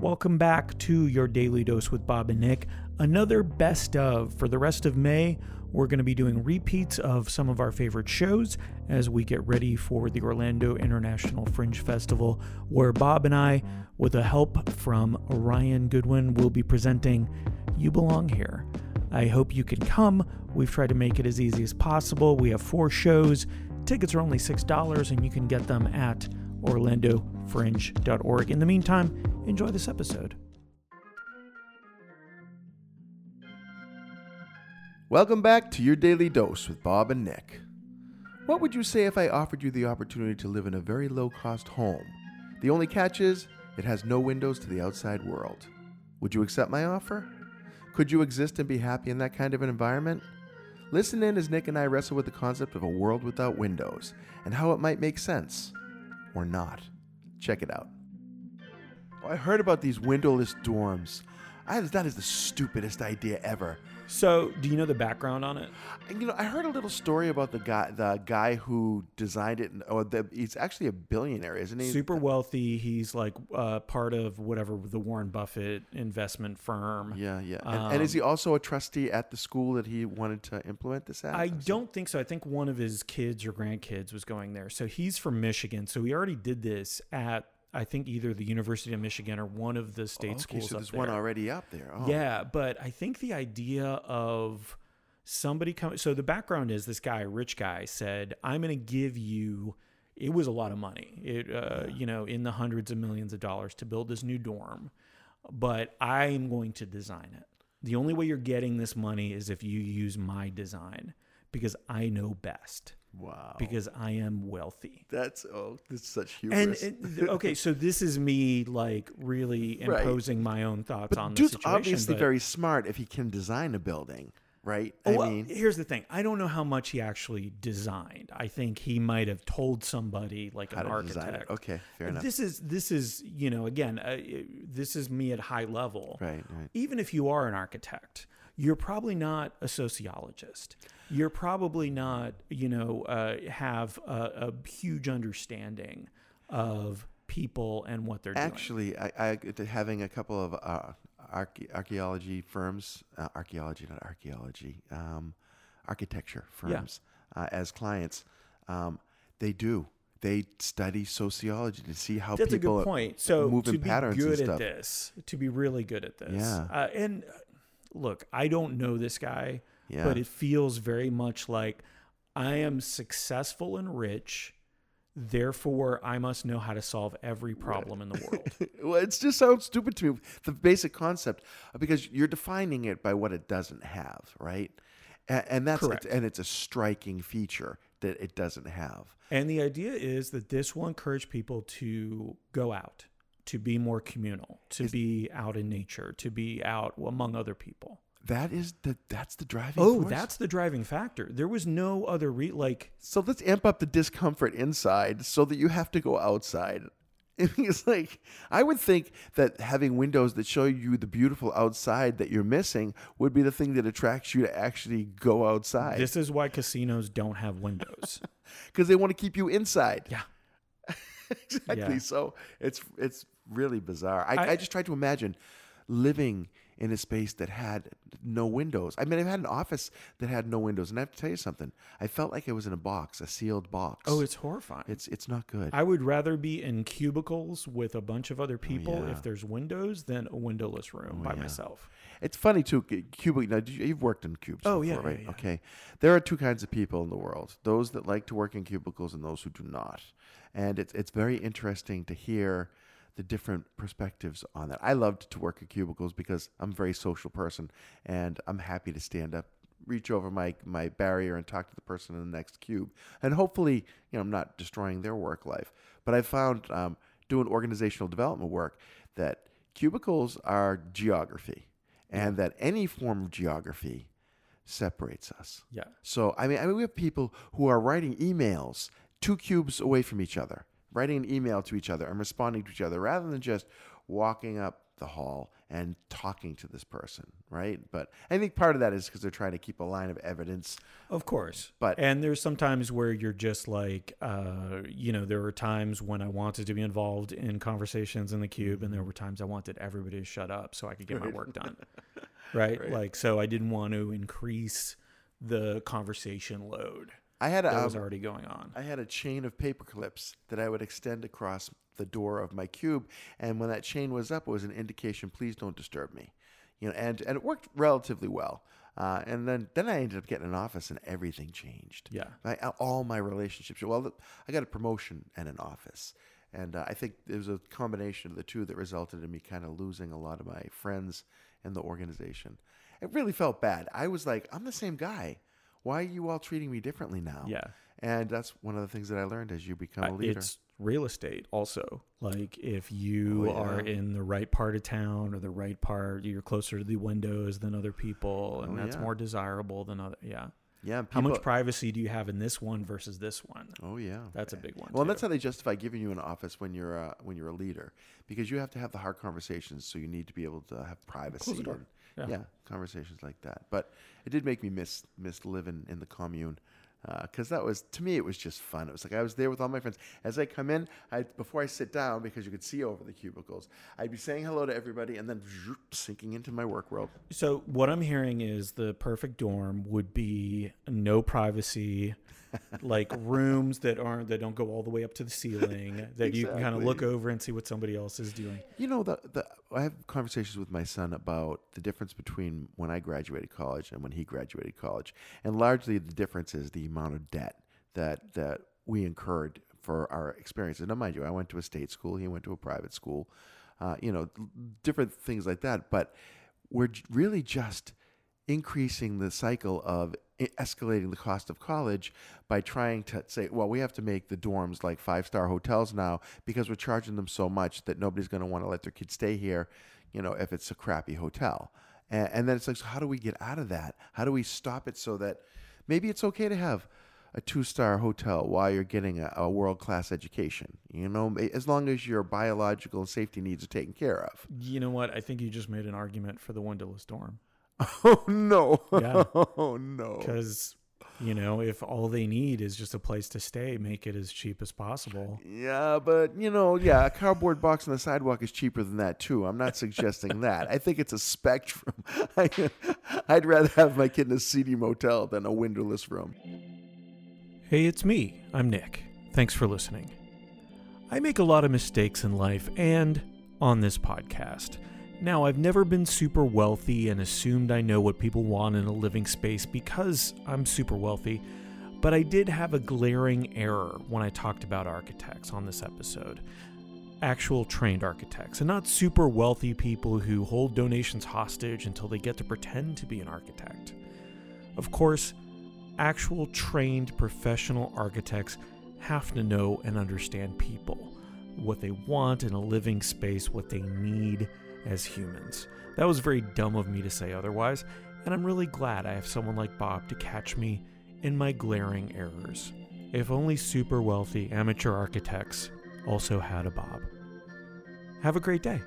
Welcome back to your daily dose with Bob and Nick. Another best of. For the rest of May, we're going to be doing repeats of some of our favorite shows as we get ready for the Orlando International Fringe Festival, where Bob and I, with the help from Ryan Goodwin, will be presenting You Belong Here. I hope you can come. We've tried to make it as easy as possible. We have four shows. Tickets are only $6, and you can get them at orlandofringe.org. In the meantime, enjoy this episode. Welcome back to your daily dose with Bob and Nick. What would you say if I offered you the opportunity to live in a very low cost home? The only catch is it has no windows to the outside world. Would you accept my offer? Could you exist and be happy in that kind of an environment? Listen in as Nick and I wrestle with the concept of a world without windows and how it might make sense or not. Check it out. I heard about these windowless dorms. I, that is the stupidest idea ever. So, do you know the background on it? You know, I heard a little story about the guy, the guy who designed it. Or the, he's actually a billionaire, isn't he? Super wealthy. He's like uh, part of whatever the Warren Buffett investment firm. Yeah, yeah. And, and is he Um, also a trustee at the school that he wanted to implement this at? I don't think so. I think one of his kids or grandkids was going there. So he's from Michigan. So he already did this at I think either the University of Michigan or one of the state okay, schools. so up there's one already up there. Oh. Yeah, but I think the idea of somebody coming. So the background is this guy, rich guy, said, "I'm going to give you." It was a lot of money. It, uh, you know, in the hundreds of millions of dollars to build this new dorm, but I'm going to design it. The only way you're getting this money is if you use my design because I know best Wow. because I am wealthy. that's oh, that's such And, hubris. and- okay, so this is me like really Right. imposing my own thoughts but on the dude's situation. obviously but- very smart if he can design a building, right? Oh, I well, mean, here's the thing. I don't know how much he actually designed. I think he might have told somebody like an architect. it. Okay, fair enough. This is this is you know again uh, this is me at high level. Right, right. Even if you are an architect, you're probably not a sociologist. You're probably not you know uh, have a, a huge understanding of people and what they're doing. Actually, I, I having a couple of uh, arche- archaeology firms, uh, archaeology, not archaeology, um, architecture firms uh, as clients. Um, they do. They study sociology to see how That's a people good point. So move to in be patterns good at this, to be really good at this, Yeah. Uh, and uh, look, I don't know this guy, Yeah. but it feels very much like I am successful and rich. Therefore, I must know how to solve every problem in the world. well, it just sounds stupid to me. The basic concept, uh, because you're defining it by what it doesn't have, right? And, and that's Correct. and it's a striking feature that it doesn't have. and the idea is that this will encourage people to go out, to be more communal, to be out in nature, to be out among other people. That is the that's the driving. Oh, force. that's the driving factor. There was no other re like So let's amp up the discomfort inside so that you have to go outside. It's like I would think that having windows that show you the beautiful outside that you're missing would be the thing that attracts you to actually go outside This is why casinos don't have windows. because they want to keep you inside. yeah. exactly. Yeah. So it's it's really bizarre. I, I, I- just tried to imagine living in a space that had no windows. I mean, I've had an office that had no windows, and I have to tell you something. I felt like I was in a box, a sealed box. Oh, it's horrifying. it's it's not good. I would rather be in cubicles with a bunch of other oh, people Oh, yeah. if there's windows than a windowless room oh, by yeah. myself. It's funny too. cu- Cubic. Now, you, you've worked in cubes. Oh, before, yeah, right? yeah, yeah. Okay. There are two kinds of people in the world: those that like to work in cubicles and those who do not. And it's it's very interesting to hear the different perspectives on that. I loved to work in cubicles because I'm a very social person, and I'm happy to stand up, reach over my my barrier, and talk to the person in the next cube. And hopefully, you know, I'm not destroying their work life. But I found um, doing organizational development work that cubicles are geography and that any form of geography separates us. Yeah. So I mean, I mean, we have people who are writing emails two cubes away from each other, writing an email to each other and responding to each other rather than just walking up the hall and talking to this person, right? But I think part of that is because they're trying to keep a line of evidence. Of course. But- and there's sometimes where you're just like, uh, you know, there were times when I wanted to be involved in conversations in the cube, and there were times I wanted everybody to shut up so I could get my work done. right? Right. Like, so I didn't want to increase the conversation load I had a that was um, already going on. I had a chain of paper clips that I would extend across the door of my cube, and when that chain was up, it was an indication, please don't disturb me. You know, and and it worked relatively well. Uh, and then then I ended up getting an office, and everything changed. Yeah. I, all my relationships. Well, I got a promotion and an office, and uh, I think it was a combination of the two that resulted in me kind of losing a lot of my friends in the organization. It really felt bad. I was like, I'm the same guy. Why are you all treating me differently now? Yeah. And that's one of the things that I learned as you become a leader. It's real estate also. Like if you Oh, yeah. are in the right part of town or the right part, you're closer to the windows than other people, and Oh, that's yeah. more desirable than other. Yeah. yeah. How much privacy do you have in this one versus this one? Oh yeah. That's a big one. Well, that's how they justify giving you an office when you're uh, when you're a leader, because you have to have the hard conversations. So you need to be able to have privacy. Close the door. Yeah. yeah. Conversations like that. But it did make me miss miss living in the commune. Uh, because that was to me, it was just fun. It was like I was there with all my friends. As I come in, I before I sit down because you could see over the cubicles, I'd be saying hello to everybody and then sinking into my work world. So what I'm hearing is the perfect dorm would be no privacy, like rooms that aren't that don't go all the way up to the ceiling, that you can kind of look over and see what somebody else is doing. You know, the, the I have conversations with my son about the difference between when I graduated college and when he graduated college, and largely the difference is the amount of debt that that we incurred for our experiences. Now, mind you, I went to a state school; he went to a private school. Uh, you know, different things like that. But we're really just increasing the cycle of escalating the cost of college by trying to say, well, we have to make the dorms like five star hotels now because we're charging them so much that nobody's going to want to let their kids stay here, you know, if it's a crappy hotel. And, and then it's like, so how do we get out of that? How do we stop it so that maybe it's okay to have a two star hotel while you're getting a, a world class education? You know, as long as your biological and safety needs are taken care of. You know what? I think you just made an argument for the windowless dorm Oh, no. Yeah. Oh, no. because you know if all they need is just a place to stay, make it as cheap as possible. Yeah, but you know, yeah, a cardboard box on the sidewalk is cheaper than that too. I'm not suggesting that. I think it's a spectrum. I, I'd rather have my kid in a seedy motel than a windowless room. Hey, it's me. I'm Nick. Thanks for listening. I make a lot of mistakes in life and on this podcast. Now, I've never been super wealthy and assumed I know what people want in a living space because I'm super wealthy, but I did have a glaring error when I talked about architects on this episode. Actual trained architects, and not super wealthy people who hold donations hostage until they get to pretend to be an architect. Of course, actual trained professional architects have to know and understand people, what they want in a living space, what they need as humans. That was very dumb of me to say otherwise, and I'm really glad I have someone like Bob to catch me in my glaring errors. If only super wealthy amateur architects also had a Bob. Have a great day.